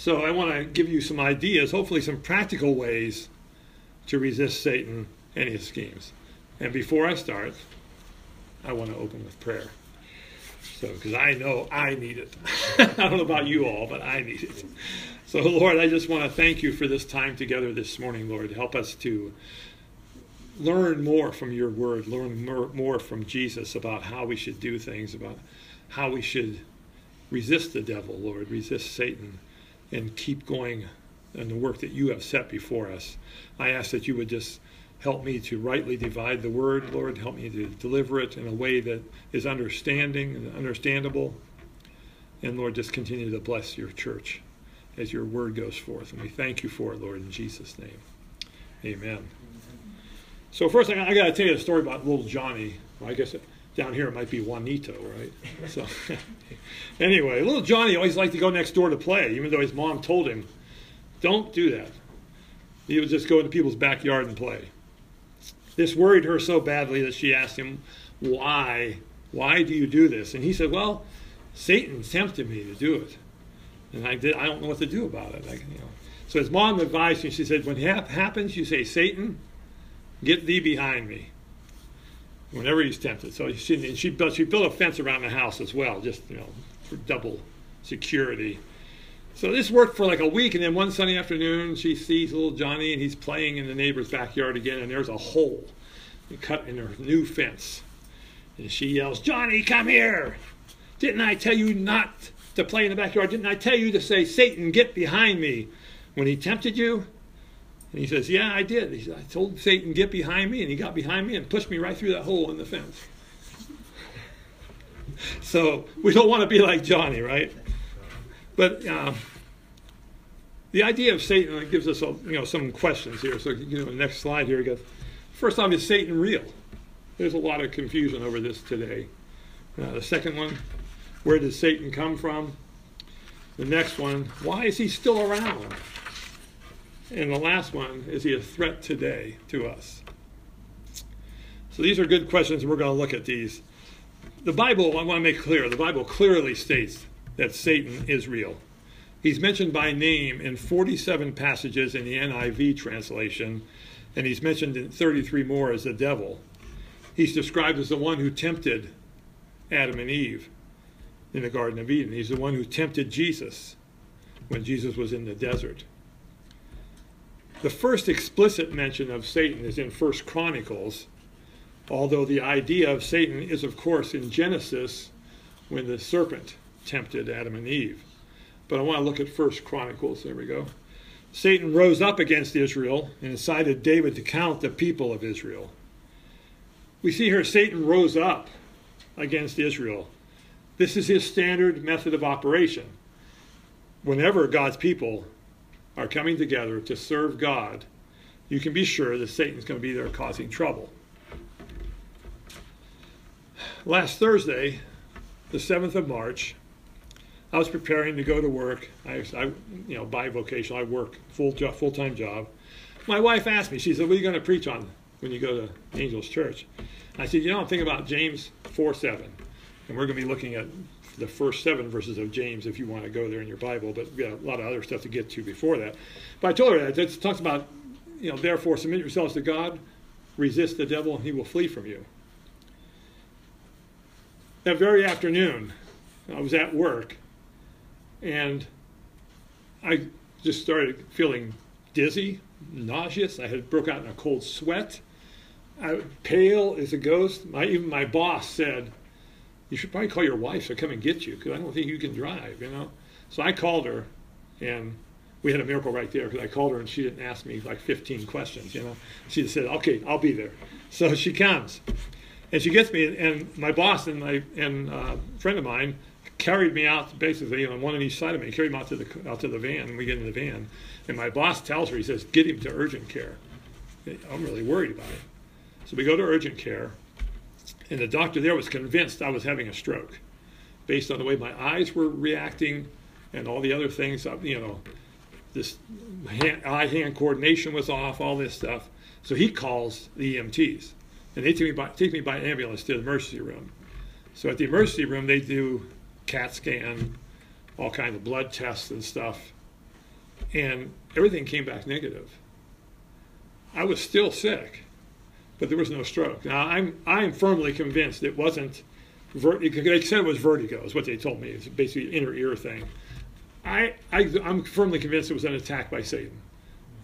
So I want to give you some ideas, hopefully some practical ways to resist Satan and his schemes. And before I start, I want to open with prayer. So, because I know I need it. I don't know about you all, but I need it. So, Lord, I just want to thank you for this time together this morning, Lord. Help us to learn more from your word, learn more, more from Jesus about how we should do things, about how we should resist the devil, Lord, resist Satan, and keep going in the work that you have set before us. I ask that you would just help me to rightly divide the word, Lord. Help me to deliver it in a way that is understanding and understandable. And Lord, just continue to bless your church as your word goes forth. And we thank you for it, Lord, in Jesus' name. Amen. So first, I, got to tell you a story about little Johnny. I guess down here it might be Juanito, right? So anyway, little Johnny always liked to go next door to play, even though his mom told him, "Don't do that." He would just go into people's backyard and play. This worried her so badly that she asked him, "Why? Why do you do this?" And he said, "Well, Satan tempted me to do it, and I did. I don't know what to do about it." Like, you know. So his mom advised him. She said, "When it happens, you say, Satan." Get thee behind me. Whenever he's tempted. So she, she, built, she built a fence around the house as well, just, you know, for double security. So this worked for like a week, and then one sunny afternoon, she sees little Johnny, and he's playing in the neighbor's backyard again, and there's a hole cut in her new fence. And she yells, Johnny, come here! Didn't I tell you not to play in the backyard? Didn't I tell you to say, Satan, get behind me when he tempted you? And he says, Yeah, I did. He said, I told Satan, get behind me, and he got behind me and pushed me right through that hole in the fence. so we don't want to be like Johnny, right? But uh, the idea of Satan gives us you know some questions here. So you know, next slide here, goes. First off, is Satan real? There's a lot of confusion over this today. Uh, the second one, where does Satan come from? The next one, why is he still around? And the last one, is he a threat today to us? So these are good questions, we're going to look at these. The Bible, I want to make clear, the Bible clearly states that Satan is real. He's mentioned by name in 47 passages in the NIV translation, and he's mentioned in 33 more as the devil. He's described as the one who tempted Adam and Eve in the Garden of Eden. He's the one who tempted Jesus when Jesus was in the desert. The first explicit mention of Satan is in First Chronicles, although the idea of Satan is, of course, in Genesis when the serpent tempted Adam and Eve. But I want to look at First Chronicles. There we go. Satan rose up against Israel and incited David to count the people of Israel. We see here Satan rose up against Israel. This is his standard method of operation. Whenever God's people are coming together to serve God, you can be sure that Satan's going to be there causing trouble. Last Thursday, the 7th of March, I was preparing to go to work. I, I you know, bivocational, I work full full-time job. My wife asked me, she said, what are you going to preach on when you go to Angels Church? I said, you know, I'm thinking about James 4, 7. And we're going to be looking at the first seven verses of James if you want to go there in your Bible, but we got a lot of other stuff to get to before that. But I told her that it talks about, you know, therefore submit yourselves to God, resist the devil, and he will flee from you. That very afternoon, I was at work, and I just started feeling dizzy, nauseous. I had broke out in a cold sweat. I, pale as a ghost. My, even my boss said, you should probably call your wife to come and get you because I don't think you can drive, you know. So I called her, and we had a miracle right there because I called her and she didn't ask me like 15 questions, you know. She just said, "Okay, I'll be there." So she comes, and she gets me, and my boss and my and uh, friend of mine carried me out basically on one on each side of me, carried me out to the out to the van, and we get in the van, and my boss tells her, he says, "Get him to urgent care." I'm really worried about it. So we go to urgent care, and the doctor there was convinced I was having a stroke based on the way my eyes were reacting and all the other things. Uh, you know, this eye hand coordination was off, all this stuff. So he calls the EMTs, and they take me by, take me by ambulance to the emergency room. So at the emergency room, they do CAT scan, all kinds of blood tests and stuff. and everything came back negative. I was still sick, but there was no stroke. Now I'm I'm firmly convinced it wasn't. They said it was vertigo, is what they told me. It's basically an inner ear thing. I, I I'm firmly convinced it was an attack by Satan,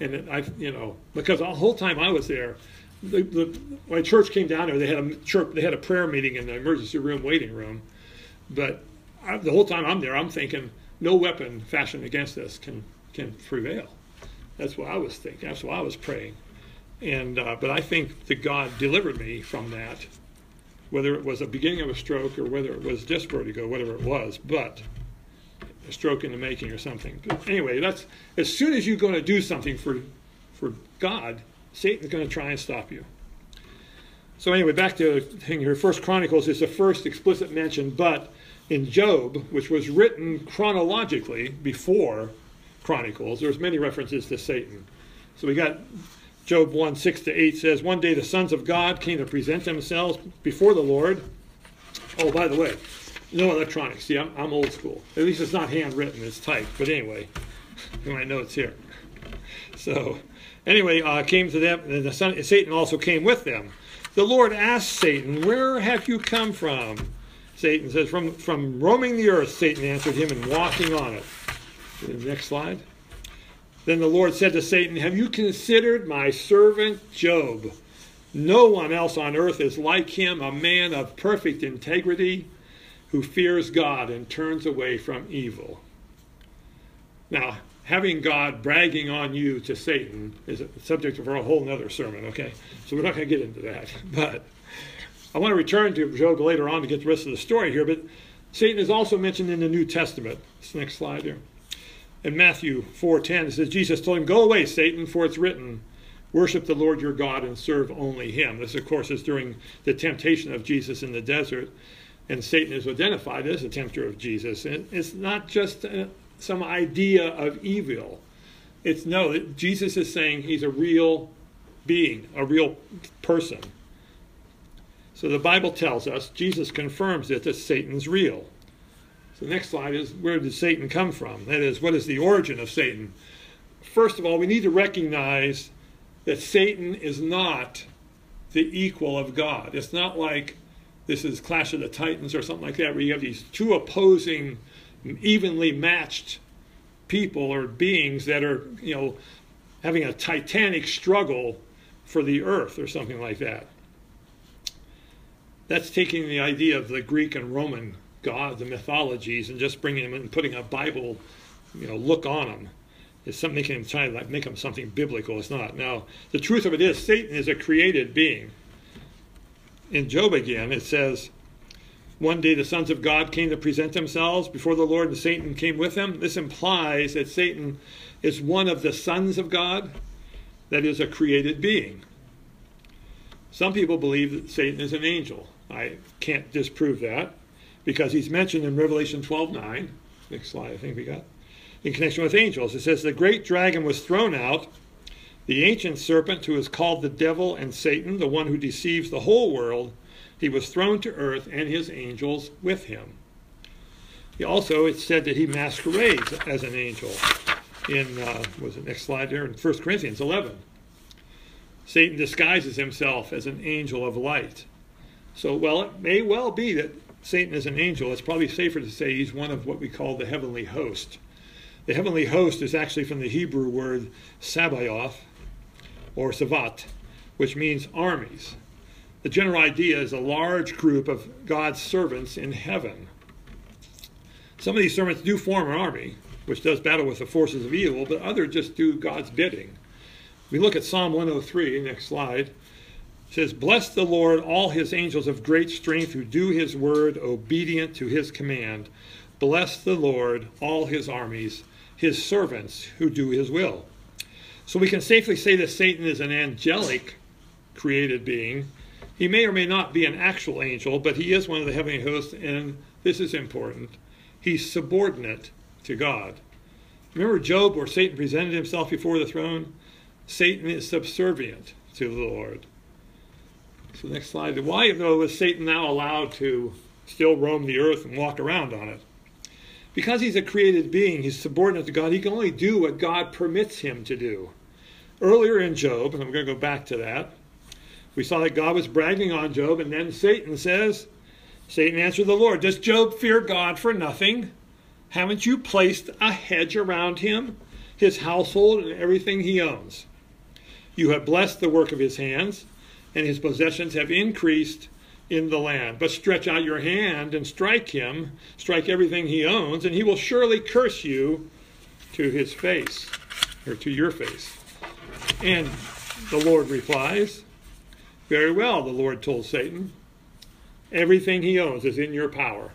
and I you know because the whole time I was there, the, the my church came down there. They had a church, they had a prayer meeting in the emergency room waiting room, but I, the whole time I'm there, I'm thinking no weapon fashioned against us can can prevail. That's what I was thinking. That's what I was praying. And uh, but I think that God delivered me from that, whether it was a beginning of a stroke or whether it was just vertigo, whatever it was. But a stroke in the making or something. But anyway, that's as soon as you're going to do something for for God, Satan's going to try and stop you. So anyway, back to thing here. First Chronicles is the first explicit mention, but in Job, which was written chronologically before Chronicles, there's many references to Satan. So we got Job 1 6 to 8 says, One day the sons of God came to present themselves before the Lord. Oh, by the way, no electronics. See, I'm, I'm old school. At least it's not handwritten, it's typed. But anyway, my notes here. So, anyway, uh, came to them, and the son, Satan also came with them. The Lord asked Satan, Where have you come from? Satan says, from, from roaming the earth, Satan answered him, and walking on it. Next slide. Then the Lord said to Satan, Have you considered my servant Job? No one else on earth is like him, a man of perfect integrity who fears God and turns away from evil. Now, having God bragging on you to Satan is a subject for a whole other sermon, okay? So we're not going to get into that. But I want to return to Job later on to get the rest of the story here, but Satan is also mentioned in the New Testament. This next slide there. In Matthew 4:10 it says Jesus told him, "Go away, Satan, for it's written, worship the Lord your God and serve only him." This of course is during the temptation of Jesus in the desert, and Satan is identified as a tempter of Jesus. And it's not just uh, some idea of evil. It's no, Jesus is saying he's a real being, a real person. So the Bible tells us, Jesus confirms it, that Satan's real. So the next slide is where did Satan come from? That is, what is the origin of Satan? First of all, we need to recognize that Satan is not the equal of God. It's not like this is Clash of the Titans or something like that, where you have these two opposing, evenly matched people or beings that are, you know, having a titanic struggle for the earth or something like that that's taking the idea of the Greek and Roman the mythologies, and just bringing them and putting a Bible, you know, look on them. It's something can try to like make them something biblical. It's not. Now, the truth of it is, Satan is a created being. In Job again, it says, one day the sons of God came to present themselves before the Lord, and Satan came with them. This implies that Satan is one of the sons of God, that is a created being. Some people believe that Satan is an angel. I can't disprove that because he's mentioned in Revelation 12:9. Next slide, I think we got. In connection with angels, it says the great dragon was thrown out, the ancient serpent who is called the devil and Satan, the one who deceives the whole world. He was thrown to earth and his angels with him. He also, it's said that he masquerades as an angel. In uh, was it next slide there in 1 Corinthians 11. Satan disguises himself as an angel of light. So, well, it may well be that Satan is an angel. It's probably safer to say he's one of what we call the heavenly host. The heavenly host is actually from the Hebrew word sabaoth or savat, which means armies. The general idea is a large group of God's servants in heaven. Some of these servants do form an army, which does battle with the forces of evil, but others just do God's bidding. We look at Psalm 103, next slide says, Bless the Lord, all his angels of great strength who do his word, obedient to his command. Bless the Lord, all his armies, his servants who do his will. So we can safely say that Satan is an angelic created being. He may or may not be an actual angel, but he is one of the heavenly hosts, and this is important. He's subordinate to God. Remember Job, where Satan presented himself before the throne? Satan is subservient to the Lord. So next slide. Why, though, is Satan now allowed to still roam the earth and walk around on it? Because he's a created being, he's subordinate to God, he can only do what God permits him to do. Earlier in Job, and I'm going to go back to that, we saw that God was bragging on Job, and then Satan says, Satan answered the Lord, Does Job fear God for nothing? Haven't you placed a hedge around him, his household, and everything he owns? You have blessed the work of his hands, and his possessions have increased in the land. But stretch out your hand and strike him, strike everything he owns, and he will surely curse you to his face, or to your face. And the Lord replies, Very well, the Lord told Satan. Everything he owns is in your power.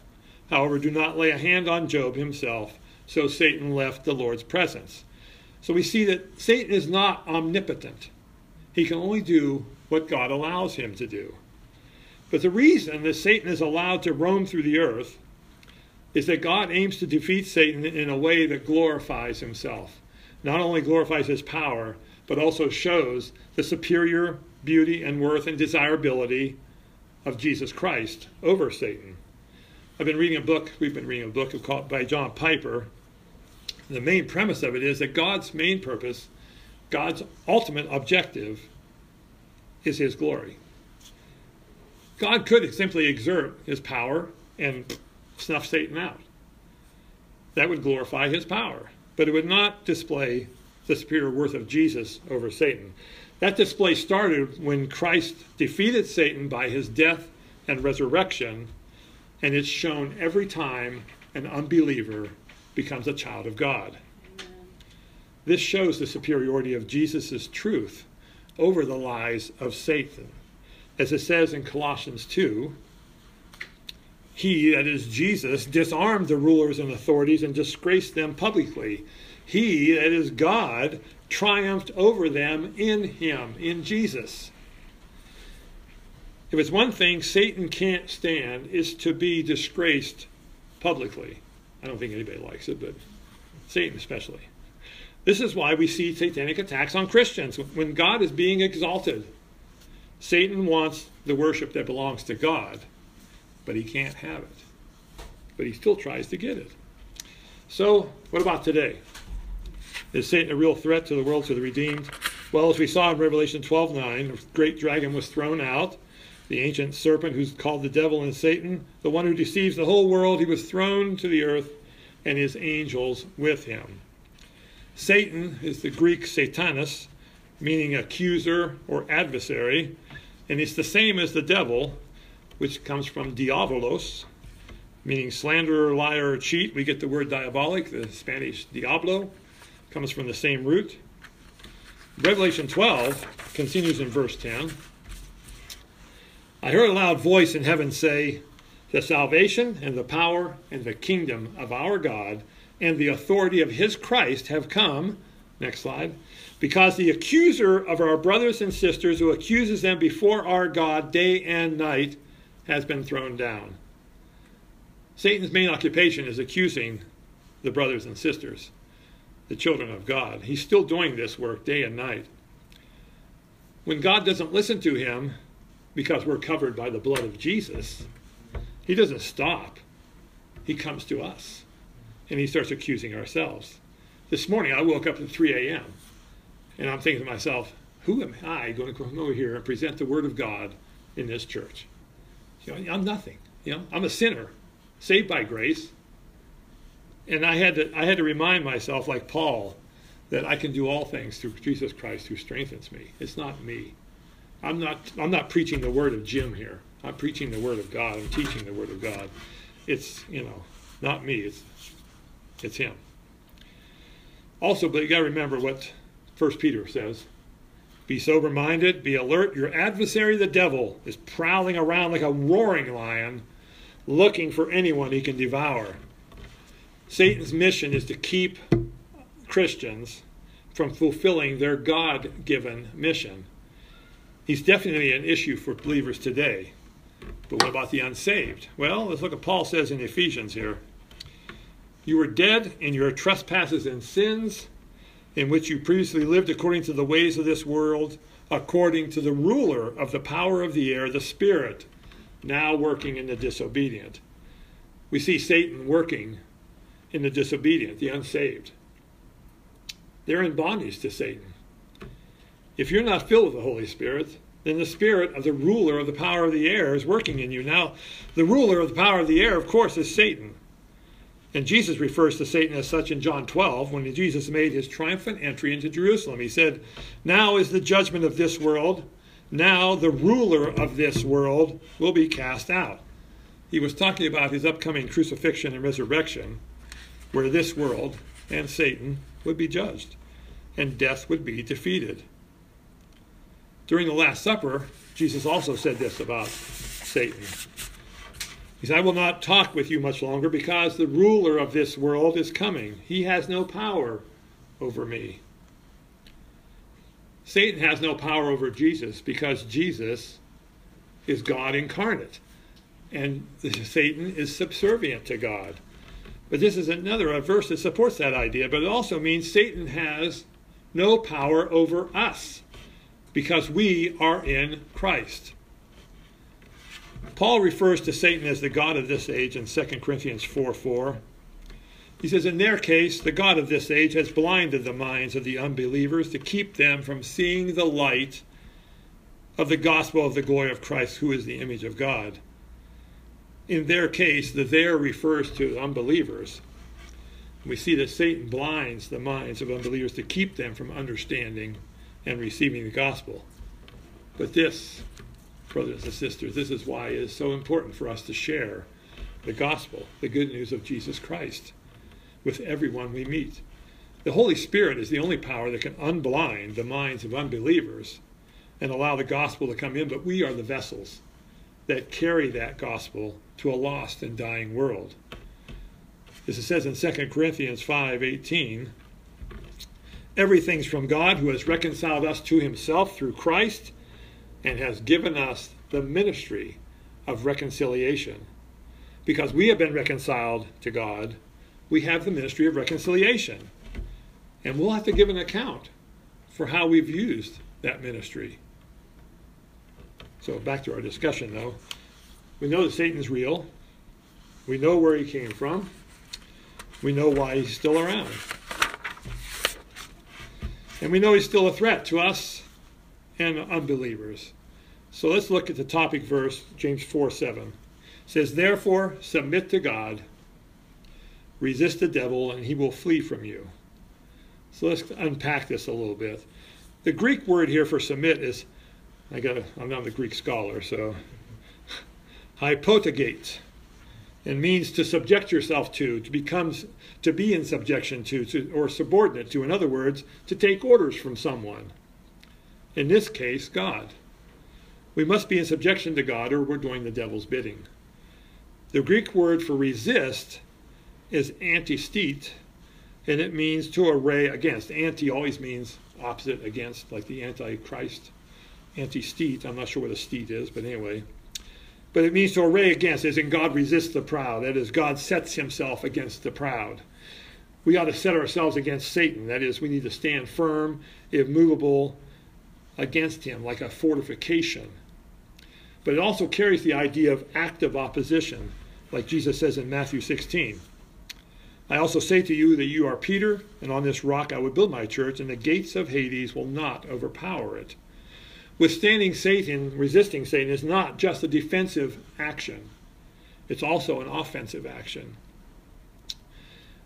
However, do not lay a hand on Job himself. So Satan left the Lord's presence. So we see that Satan is not omnipotent. He can only do what God allows him to do. But the reason that Satan is allowed to roam through the earth is that God aims to defeat Satan in a way that glorifies himself. Not only glorifies his power, but also shows the superior beauty and worth and desirability of Jesus Christ over Satan. I've been reading a book, we've been reading a book called by John Piper. The main premise of it is that God's main purpose, God's ultimate objective, is his glory. God could simply exert his power and snuff Satan out. That would glorify his power, but it would not display the superior worth of Jesus over Satan. That display started when Christ defeated Satan by his death and resurrection, and it's shown every time an unbeliever becomes a child of God. This shows the superiority of Jesus' truth over the lies of Satan as it says in Colossians 2, he, that is Jesus, disarmed the rulers and authorities and disgraced them publicly. He, that is God, triumphed over them in him, in Jesus. If it's one thing Satan can't stand, is to be disgraced publicly. I don't think anybody likes it, but Satan especially. This is why we see satanic attacks on Christians when God is being exalted. Satan wants the worship that belongs to God, but he can't have it. But he still tries to get it. So, what about today? Is Satan a real threat to the world, to the redeemed? Well, as we saw in Revelation 12 9, the great dragon was thrown out, the ancient serpent who's called the devil and Satan, the one who deceives the whole world, he was thrown to the earth, and his angels with him. Satan is the Greek Satanas, meaning accuser or adversary. And it's the same as the devil, which comes from diabolos, meaning slanderer, liar, or cheat. We get the word diabolic, the Spanish diablo, comes from the same root. Revelation 12 continues in verse 10. I heard a loud voice in heaven say, The salvation and the power and the kingdom of our God and the authority of his Christ have come. Next slide because the accuser of our brothers and sisters who accuses them before our God day and night has been thrown down. Satan's main occupation is accusing the brothers and sisters, the children of God. He's still doing this work day and night. When God doesn't listen to him because we're covered by the blood of Jesus, he doesn't stop. He comes to us and he starts accusing ourselves. This morning I woke up at 3 a.m. And I'm thinking to myself, who am I going to come over here and present the Word of God in this church? You know, I'm nothing. You know, I'm a sinner, saved by grace. And I had to I had to remind myself, like Paul, that I can do all things through Jesus Christ who strengthens me. It's not me. I'm not I'm not preaching the word of Jim here. I'm preaching the word of God. I'm teaching the word of God. It's, you know, not me. It's it's him. Also, but you got to remember what First Peter says. Be sober minded, be alert. Your adversary, the devil, is prowling around like a roaring lion, looking for anyone he can devour. Satan's mission is to keep Christians from fulfilling their God given mission. He's definitely an issue for believers today. But what about the unsaved? Well, let's look at Paul says in Ephesians here. You were dead in your trespasses and sins in which you previously lived according to the ways of this world, according to the ruler of the power of the air, the Spirit, now working in the disobedient. We see Satan working in the disobedient, the unsaved. They're in bondage to Satan. If you're not filled with the Holy Spirit, then the spirit of the ruler of the power of the air is working in you. Now, the ruler of the power of the air, of course, is Satan. And Jesus refers to Satan as such in John 12 when Jesus made his triumphant entry into Jerusalem. He said, Now is the judgment of this world. Now the ruler of this world will be cast out. He was talking about his upcoming crucifixion and resurrection, where this world and Satan would be judged, and death would be defeated. During the Last Supper, Jesus also said this about Satan. He I will not talk with you much longer because the ruler of this world is coming. He has no power over me. Satan has no power over Jesus because Jesus is God incarnate. And Satan is subservient to God. But this is another verse that supports that idea, but it also means Satan has no power over us because we are in Christ. Paul refers to Satan as the God of this age in 2 Corinthians 4 4. He says, In their case, the God of this age has blinded the minds of the unbelievers to keep them from seeing the light of the gospel of the glory of Christ, who is the image of God. In their case, the there refers to unbelievers. We see that Satan blinds the minds of unbelievers to keep them from understanding and receiving the gospel. But this, brothers and sisters, this is why it is so important for us to share the gospel, the good news of Jesus Christ, with everyone we meet. The Holy Spirit is the only power that can unblind the minds of unbelievers and allow the gospel to come in, but we are the vessels that carry that gospel to a lost and dying world. As it says in 2 Corinthians 5 18, Everything's from God who has reconciled us to himself through Christ and has given us the ministry of reconciliation. Because we have been reconciled to God, we have the ministry of reconciliation. And we'll have to give an account for how we've used that ministry. So, back to our discussion though. We know that Satan's real. We know where he came from. We know why he's still around. And we know he's still a threat to us and unbelievers. So let's look at the topic verse, James 4 7. It says, Therefore, submit to God, resist the devil, and he will flee from you. So let's unpack this a little bit. The Greek word here for submit is, I got I'm not a Greek scholar, so hypotagate and means to subject yourself to, to become, to be in subjection to, to, or subordinate to. In other words, to take orders from someone. In this case, God. We must be in subjection to God, or we're doing the devil's bidding. The Greek word for resist is antistete, and it means to array against. Anti always means opposite, against, like the Antichrist. Antistete, I'm not sure what a stete is, but anyway. But it means to array against, as in God resists the proud. That is, God sets himself against the proud. We ought to set ourselves against Satan. That is, we need to stand firm, immovable against him, like a fortification. But it also carries the idea of active opposition, like Jesus says in Matthew 16. I also say to you that you are Peter, and on this rock I will build my church, and the gates of Hades will not overpower it. Withstanding Satan, resisting Satan, is not just a defensive action, it's also an offensive action.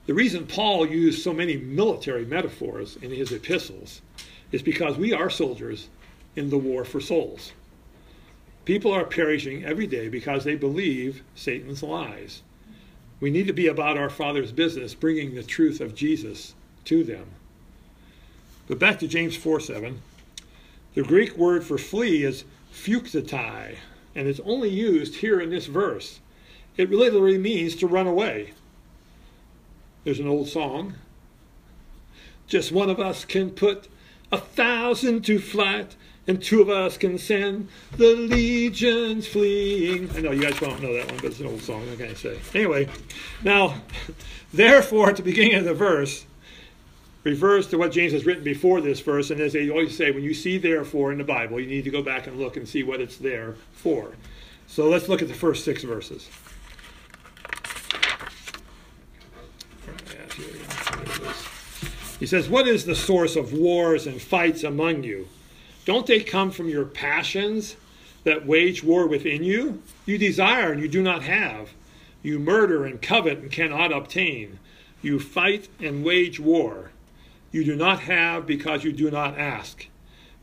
The reason Paul used so many military metaphors in his epistles is because we are soldiers in the war for souls. People are perishing every day because they believe Satan's lies. We need to be about our Father's business, bringing the truth of Jesus to them. But back to James 4 7. The Greek word for flee is pheuxetai, and it's only used here in this verse. It literally means to run away. There's an old song. Just one of us can put a thousand to flight, and two of us can send the legions fleeing. I know you guys won't know that one, but it's an old song. I say? Anyway, now, therefore, at the beginning of the verse, refers to what James has written before this verse, and as they always say, when you see therefore in the Bible, you need to go back and look and see what it's there for. So let's look at the first six verses. He says, What is the source of wars and fights among you? Don't they come from your passions that wage war within you? You desire and you do not have. You murder and covet and cannot obtain. You fight and wage war. You do not have because you do not ask.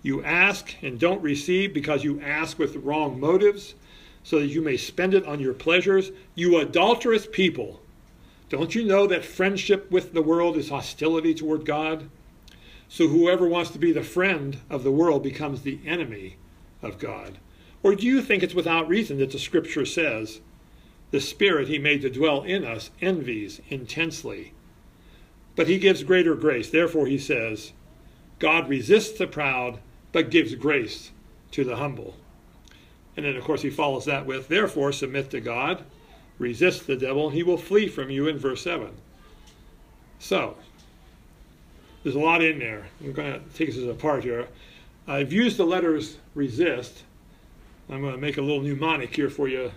You ask and don't receive because you ask with wrong motives, so that you may spend it on your pleasures. You adulterous people. Don't you know that friendship with the world is hostility toward God? So whoever wants to be the friend of the world becomes the enemy of God. Or do you think it's without reason that the scripture says, the Spirit he made to dwell in us envies intensely? But he gives greater grace. Therefore, he says, God resists the proud, but gives grace to the humble. And then, of course, he follows that with, Therefore, submit to God, resist the devil, he will flee from you in verse 7. So, there's a lot in there. I'm going to take this apart here. I've used the letters resist I'm going to make a little mnemonic here for you,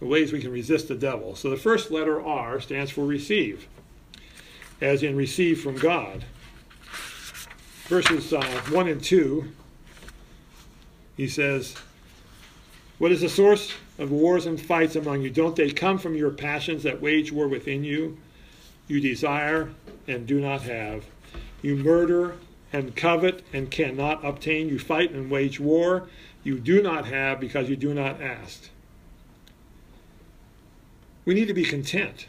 the ways we can resist the devil. So the first letter R stands for receive, as in receive from God. Verses uh, 1 and 2, he says, What is the source of wars and fights among you? Don't they come from your passions that wage war within you? You desire and do not have. You murder and covet and cannot obtain. You fight and wage war you do not have because you do not ask. We need to be content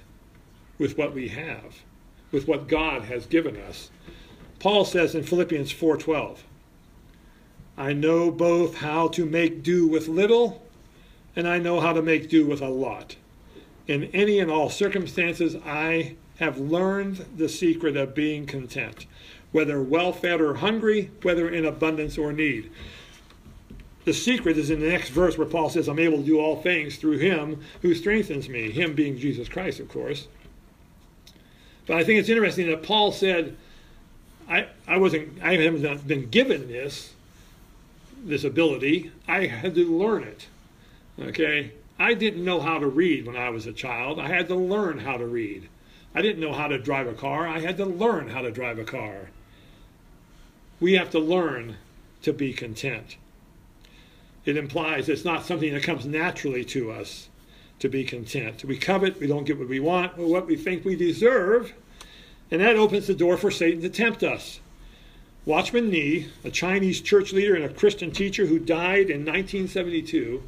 with what we have, with what God has given us. Paul says in Philippians 4:12, I know both how to make do with little and I know how to make do with a lot. In any and all circumstances, I have learned the secret of being content, whether well fed or hungry, whether in abundance or need. The secret is in the next verse where Paul says, I'm able to do all things through him who strengthens me, him being Jesus Christ, of course. But I think it's interesting that Paul said, I, I wasn't I haven't been given this this ability. I had to learn it. Okay? I didn't know how to read when I was a child. I had to learn how to read. I didn't know how to drive a car. I had to learn how to drive a car. We have to learn to be content it implies it's not something that comes naturally to us to be content. We covet, we don't get what we want, or what we think we deserve, and that opens the door for Satan to tempt us. Watchman Nee, a Chinese church leader and a Christian teacher who died in 1972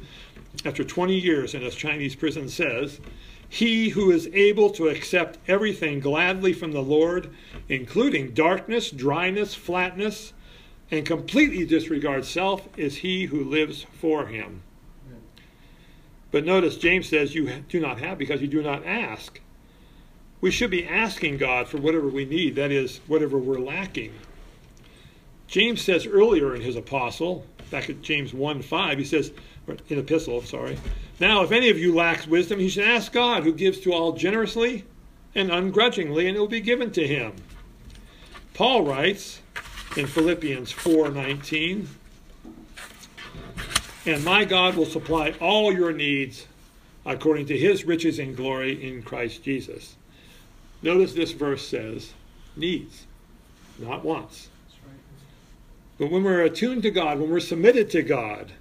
after 20 years in a Chinese prison, says, He who is able to accept everything gladly from the Lord, including darkness, dryness, flatness, and completely disregards self is he who lives for him. But notice James says you do not have because you do not ask. We should be asking God for whatever we need, that is, whatever we're lacking. James says earlier in his apostle, back at James 1 5, he says, in epistle, sorry, now if any of you lacks wisdom, he should ask God, who gives to all generously and ungrudgingly, and it will be given to him. Paul writes, in Philippians 4:19. And my God will supply all your needs according to his riches and glory in Christ Jesus. Notice this verse says needs, not wants. But when we're attuned to God, when we're submitted to God,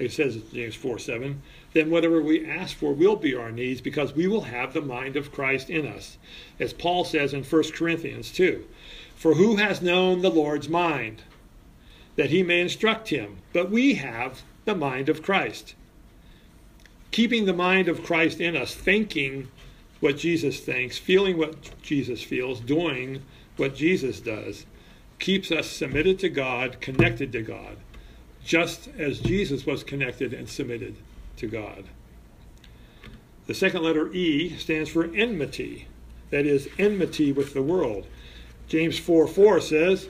it says in James 4 7, then whatever we ask for will be our needs because we will have the mind of Christ in us. As Paul says in 1 Corinthians 2, for who has known the Lord's mind? That he may instruct him. But we have the mind of Christ. Keeping the mind of Christ in us, thinking what Jesus thinks, feeling what Jesus feels, doing what Jesus does, keeps us submitted to God, connected to God, just as Jesus was connected and submitted to God. The second letter E stands for enmity, that is, enmity with the world. James 4 4 says,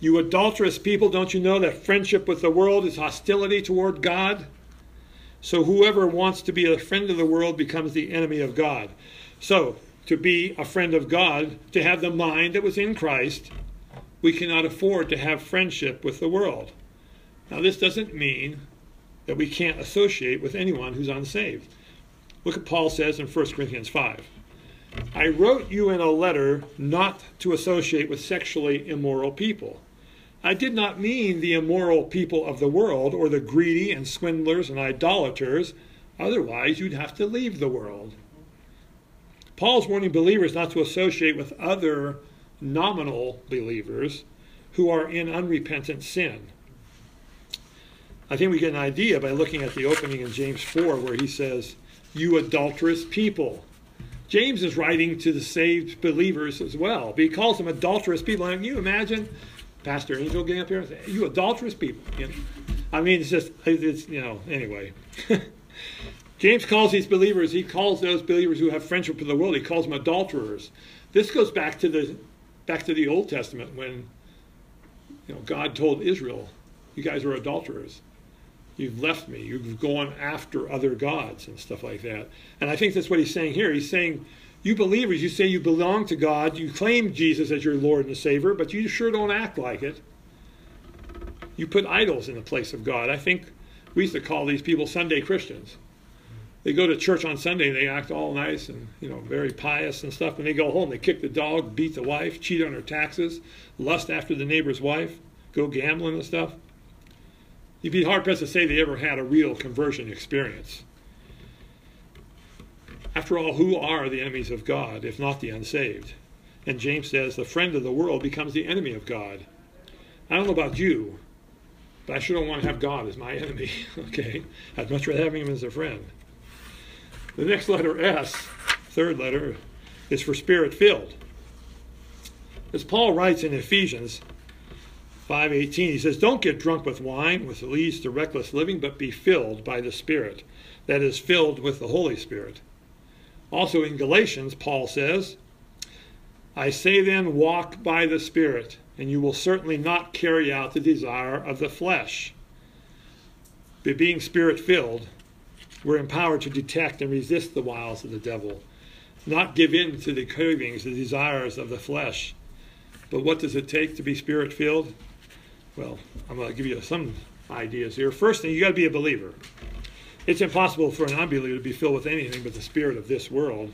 You adulterous people, don't you know that friendship with the world is hostility toward God? So whoever wants to be a friend of the world becomes the enemy of God. So, to be a friend of God, to have the mind that was in Christ, we cannot afford to have friendship with the world. Now, this doesn't mean that we can't associate with anyone who's unsaved. Look at Paul says in 1 Corinthians 5. I wrote you in a letter not to associate with sexually immoral people. I did not mean the immoral people of the world or the greedy and swindlers and idolaters. Otherwise, you'd have to leave the world. Paul's warning believers not to associate with other nominal believers who are in unrepentant sin. I think we get an idea by looking at the opening in James 4 where he says, You adulterous people. James is writing to the saved believers as well, but he calls them adulterous people. Can you imagine Pastor Angel getting up here and saying, You adulterous people? You know? I mean, it's just, it's, you know, anyway. James calls these believers, he calls those believers who have friendship with the world, he calls them adulterers. This goes back to the back to the Old Testament when you know God told Israel, You guys are adulterers. You've left me. You've gone after other gods and stuff like that. And I think that's what he's saying here. He's saying, you believers, you say you belong to God, you claim Jesus as your Lord and Savior, but you sure don't act like it. You put idols in the place of God. I think we used to call these people Sunday Christians. They go to church on Sunday they act all nice and you know very pious and stuff. And they go home, they kick the dog, beat the wife, cheat on her taxes, lust after the neighbor's wife, go gambling and stuff. You'd be hard pressed to say they ever had a real conversion experience. After all, who are the enemies of God if not the unsaved? And James says the friend of the world becomes the enemy of God. I don't know about you, but I sure don't want to have God as my enemy. okay? I'd much rather have him as a friend. The next letter, S, third letter, is for spirit filled. As Paul writes in Ephesians, 5:18 he says don't get drunk with wine which leads to reckless living but be filled by the spirit that is filled with the holy spirit. Also in galatians paul says i say then walk by the spirit and you will certainly not carry out the desire of the flesh. By being spirit filled we're empowered to detect and resist the wiles of the devil not give in to the cravings the desires of the flesh. But what does it take to be spirit filled well, I'm going to give you some ideas here. First thing, you got to be a believer. It's impossible for an unbeliever to be filled with anything but the spirit of this world.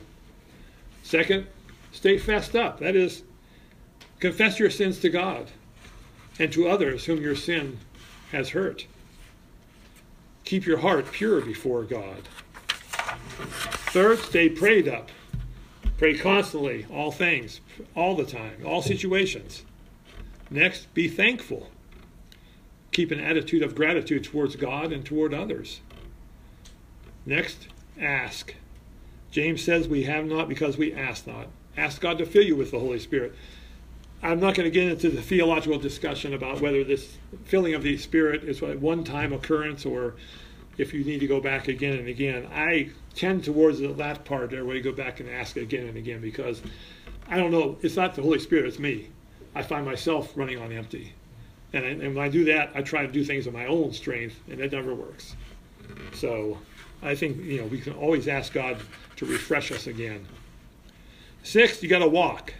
Second, stay fessed up. That is, confess your sins to God and to others whom your sin has hurt. Keep your heart pure before God. Third, stay prayed up. Pray constantly, all things, all the time, all situations. Next, be thankful keep an attitude of gratitude towards God and toward others. Next, ask. James says we have not because we ask not. Ask God to fill you with the Holy Spirit. I'm not going to get into the theological discussion about whether this filling of the Spirit is a one time occurrence or if you need to go back again and again. I tend towards that part there where you go back and ask again and again because I don't know, it's not the Holy Spirit, it's me. I find myself running on empty. And, I, and when I do that, I try to do things of my own strength, and it never works. So I think you know we can always ask God to refresh us again. Sixth, you got to walk.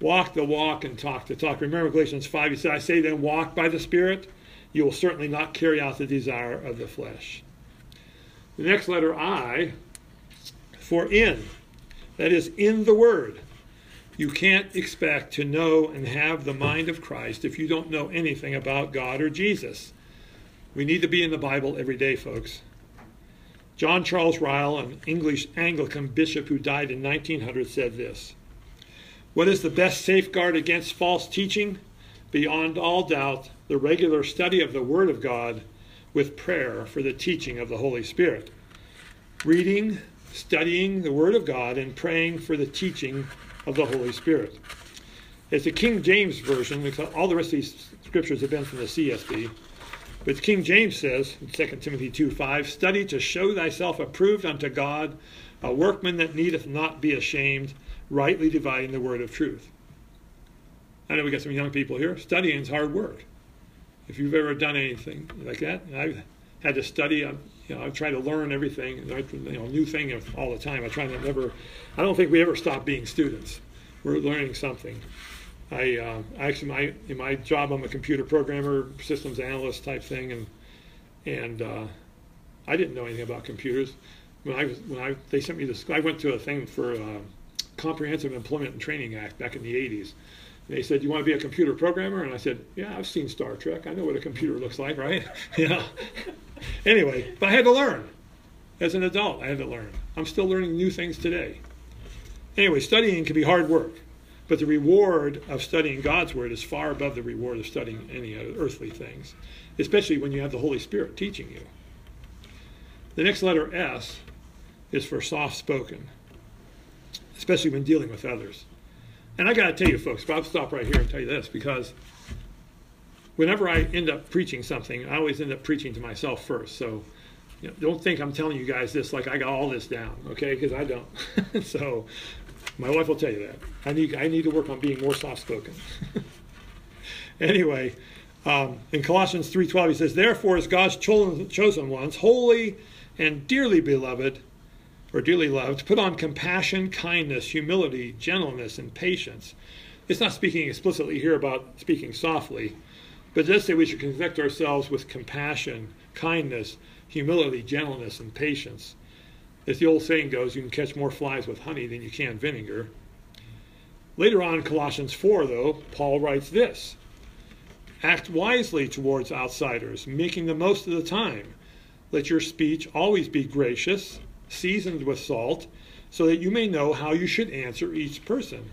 Walk the walk and talk the talk. Remember Galatians 5, he said, I say then, walk by the Spirit. You will certainly not carry out the desire of the flesh. The next letter, I, for in. That is, in the Word. You can't expect to know and have the mind of Christ if you don't know anything about God or Jesus. We need to be in the Bible every day, folks. John Charles Ryle, an English Anglican bishop who died in 1900, said this What is the best safeguard against false teaching? Beyond all doubt, the regular study of the Word of God with prayer for the teaching of the Holy Spirit. Reading, studying the Word of God, and praying for the teaching of the Holy Spirit. It's the King James Version, because all the rest of these scriptures have been from the CSB. But King James says in 2 Timothy 2 5, Study to show thyself approved unto God, a workman that needeth not be ashamed, rightly dividing the word of truth. I know we got some young people here. Studying is hard work. If you've ever done anything like that, I've had to study. I'm, you know, I try to learn everything, you know, new thing all the time. I try to never I don't think we ever stop being students. We're learning something. I uh, actually my in my job I'm a computer programmer, systems analyst type thing, and and uh, I didn't know anything about computers. When I was when I they sent me this, I went to a thing for uh, Comprehensive Employment and Training Act back in the 80s. They said, "You want to be a computer programmer?" And I said, "Yeah, I've seen Star Trek. I know what a computer looks like, right?" yeah. anyway, but I had to learn. As an adult, I had to learn. I'm still learning new things today. Anyway, studying can be hard work, but the reward of studying God's Word is far above the reward of studying any other earthly things, especially when you have the Holy Spirit teaching you. The next letter S is for soft spoken, especially when dealing with others. And I got to tell you, folks, but I'll stop right here and tell you this because whenever I end up preaching something, I always end up preaching to myself first. So you know, don't think I'm telling you guys this like I got all this down, okay? Because I don't. so my wife will tell you that. I need I need to work on being more soft spoken. anyway, um, in Colossians 3:12 he says, "Therefore, as God's chosen ones, holy and dearly beloved, or dearly loved, put on compassion, kindness, humility, gentleness, and patience." It's not speaking explicitly here about speaking softly, but it does say we should conduct ourselves with compassion, kindness, humility, gentleness, and patience. As the old saying goes, you can catch more flies with honey than you can vinegar. Later on in Colossians 4, though, Paul writes this Act wisely towards outsiders, making the most of the time. Let your speech always be gracious, seasoned with salt, so that you may know how you should answer each person.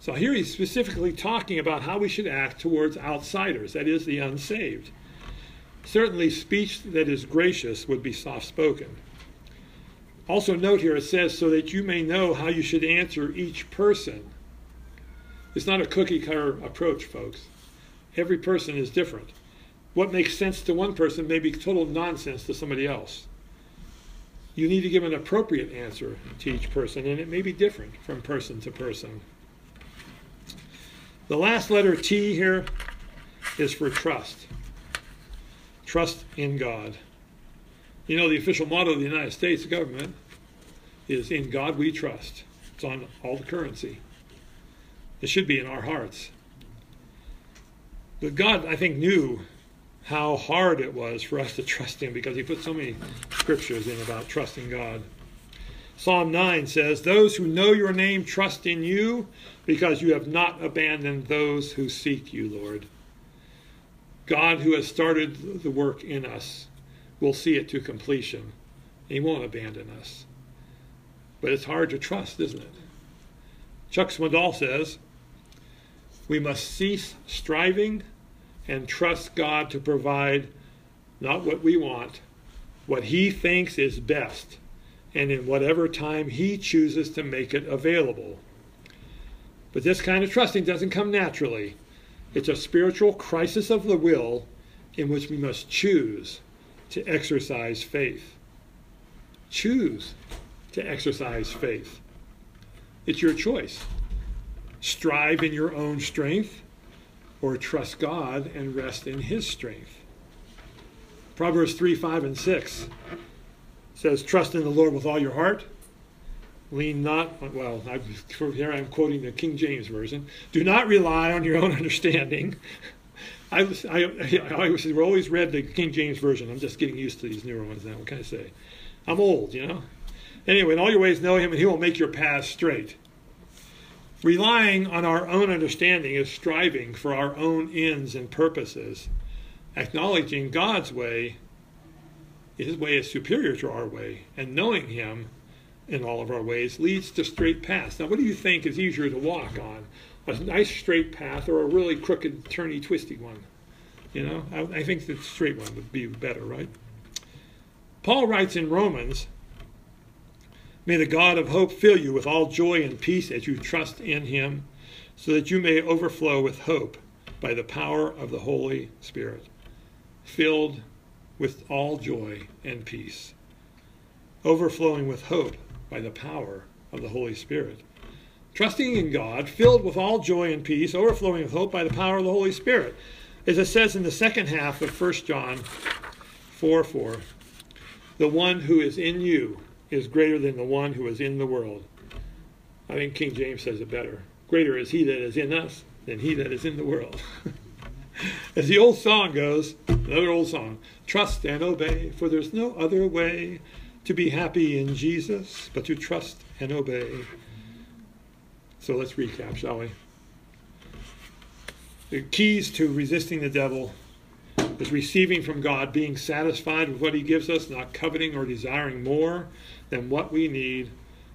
So here he's specifically talking about how we should act towards outsiders, that is, the unsaved. Certainly, speech that is gracious would be soft spoken. Also, note here it says, so that you may know how you should answer each person. It's not a cookie cutter approach, folks. Every person is different. What makes sense to one person may be total nonsense to somebody else. You need to give an appropriate answer to each person, and it may be different from person to person. The last letter T here is for trust. Trust in God. You know, the official motto of the United States government is In God we trust. It's on all the currency. It should be in our hearts. But God, I think, knew how hard it was for us to trust Him because He put so many scriptures in about trusting God. Psalm 9 says, Those who know your name trust in you because you have not abandoned those who seek you, Lord. God, who has started the work in us, will see it to completion. He won't abandon us. But it's hard to trust, isn't it? Chuck Swindoll says, We must cease striving and trust God to provide not what we want, what He thinks is best, and in whatever time He chooses to make it available. But this kind of trusting doesn't come naturally. It's a spiritual crisis of the will in which we must choose to exercise faith. Choose to exercise faith. It's your choice. Strive in your own strength or trust God and rest in His strength. Proverbs 3 5 and 6 says, Trust in the Lord with all your heart Lean not, well, I, here I'm quoting the King James Version. Do not rely on your own understanding. I, I, I, I always read the King James Version. I'm just getting used to these newer ones now. What can I say? I'm old, you know? Anyway, in all your ways, know him, and he will make your path straight. Relying on our own understanding is striving for our own ends and purposes. Acknowledging God's way, his way is superior to our way, and knowing him in all of our ways leads to straight paths. Now, what do you think is easier to walk on? A nice straight path or a really crooked, turny, twisty one? You know, I, I think the straight one would be better, right? Paul writes in Romans, May the God of hope fill you with all joy and peace as you trust in him, so that you may overflow with hope by the power of the Holy Spirit, filled with all joy and peace, overflowing with hope by the power of the Holy Spirit. Trusting in God, filled with all joy and peace, overflowing with hope by the power of the Holy Spirit. As it says in the second half of 1 John 4 4, the one who is in you is greater than the one who is in the world. I think King James says it better. Greater is he that is in us than he that is in the world. As the old song goes, another old song, trust and obey, for there's no other way to be happy in Jesus, but to trust and obey. So let's recap, shall we? The keys to resisting the devil is receiving from God, being satisfied with what He gives us, not coveting or desiring more than what we need,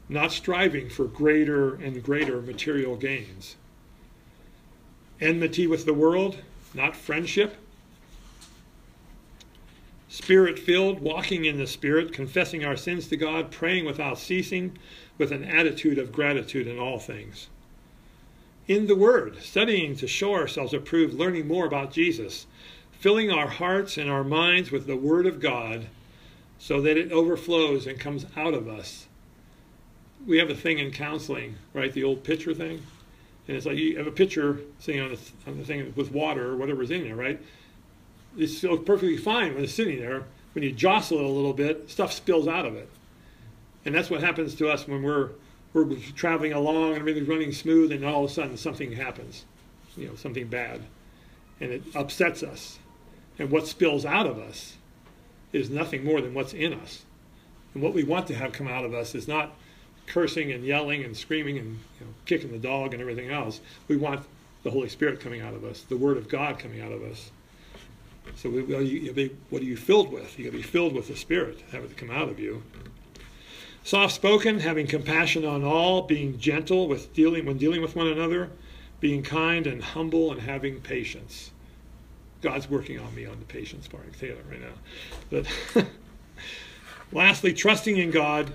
not striving for greater and greater material gains. Enmity with the world, not friendship. Spirit filled, walking in the Spirit, confessing our sins to God, praying without ceasing, with an attitude of gratitude in all things. In the Word, studying to show ourselves approved, learning more about Jesus, filling our hearts and our minds with the Word of God so that it overflows and comes out of us. We have a thing in counseling, right? The old pitcher thing. And it's like you have a pitcher sitting on, on the thing with water or whatever's in there, right? It's so perfectly fine when it's sitting there. When you jostle it a little bit, stuff spills out of it. And that's what happens to us when we're we're traveling along and everything's running smooth, and all of a sudden something happens, you know, something bad, and it upsets us. And what spills out of us is nothing more than what's in us. And what we want to have come out of us is not cursing and yelling and screaming and you know, kicking the dog and everything else. We want the Holy Spirit coming out of us, the Word of God coming out of us. So we, well, you, be, what are you filled with? You got to be filled with the Spirit, have it come out of you. Soft spoken, having compassion on all, being gentle with dealing when dealing with one another, being kind and humble and having patience. God's working on me on the patience part, Taylor, right now. But lastly, trusting in God.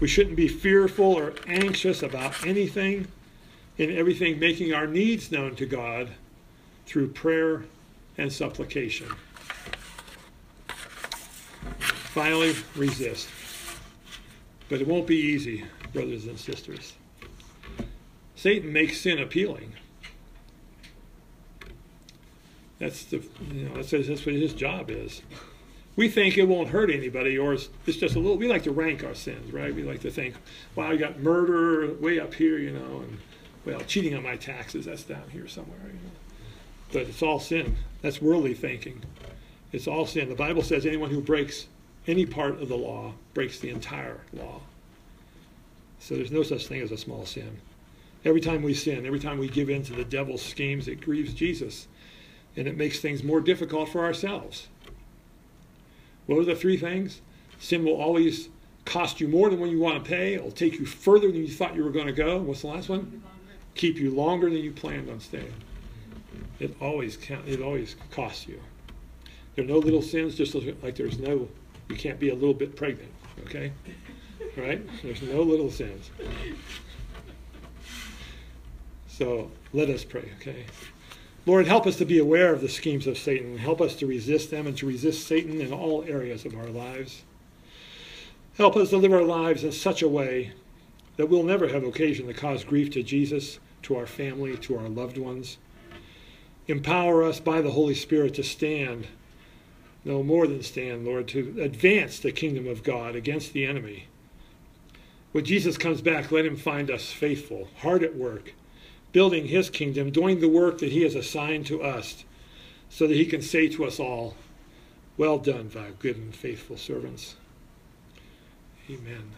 We shouldn't be fearful or anxious about anything. In everything, making our needs known to God through prayer and supplication. Finally, resist. But it won't be easy, brothers and sisters. Satan makes sin appealing. That's the you know that's, that's what his job is. We think it won't hurt anybody, or it's, it's just a little. We like to rank our sins, right? We like to think, "Wow, I got murder way up here, you know, and well, cheating on my taxes that's down here somewhere, you know." But it's all sin. That's worldly thinking. It's all sin. The Bible says anyone who breaks any part of the law breaks the entire law. So there's no such thing as a small sin. Every time we sin, every time we give in to the devil's schemes, it grieves Jesus and it makes things more difficult for ourselves. What are the three things? Sin will always cost you more than what you want to pay. It'll take you further than you thought you were going to go. What's the last one? Keep you longer than you planned on staying. It always count, it always costs you. There are no little sins, just like there's no you can't be a little bit pregnant. Okay, right? There's no little sins. So let us pray. Okay. Lord, help us to be aware of the schemes of Satan. Help us to resist them and to resist Satan in all areas of our lives. Help us to live our lives in such a way that we'll never have occasion to cause grief to Jesus, to our family, to our loved ones. Empower us by the Holy Spirit to stand, no more than stand, Lord, to advance the kingdom of God against the enemy. When Jesus comes back, let him find us faithful, hard at work building his kingdom, doing the work that he has assigned to us, so that he can say to us all, Well done, thou good and faithful servants. Amen.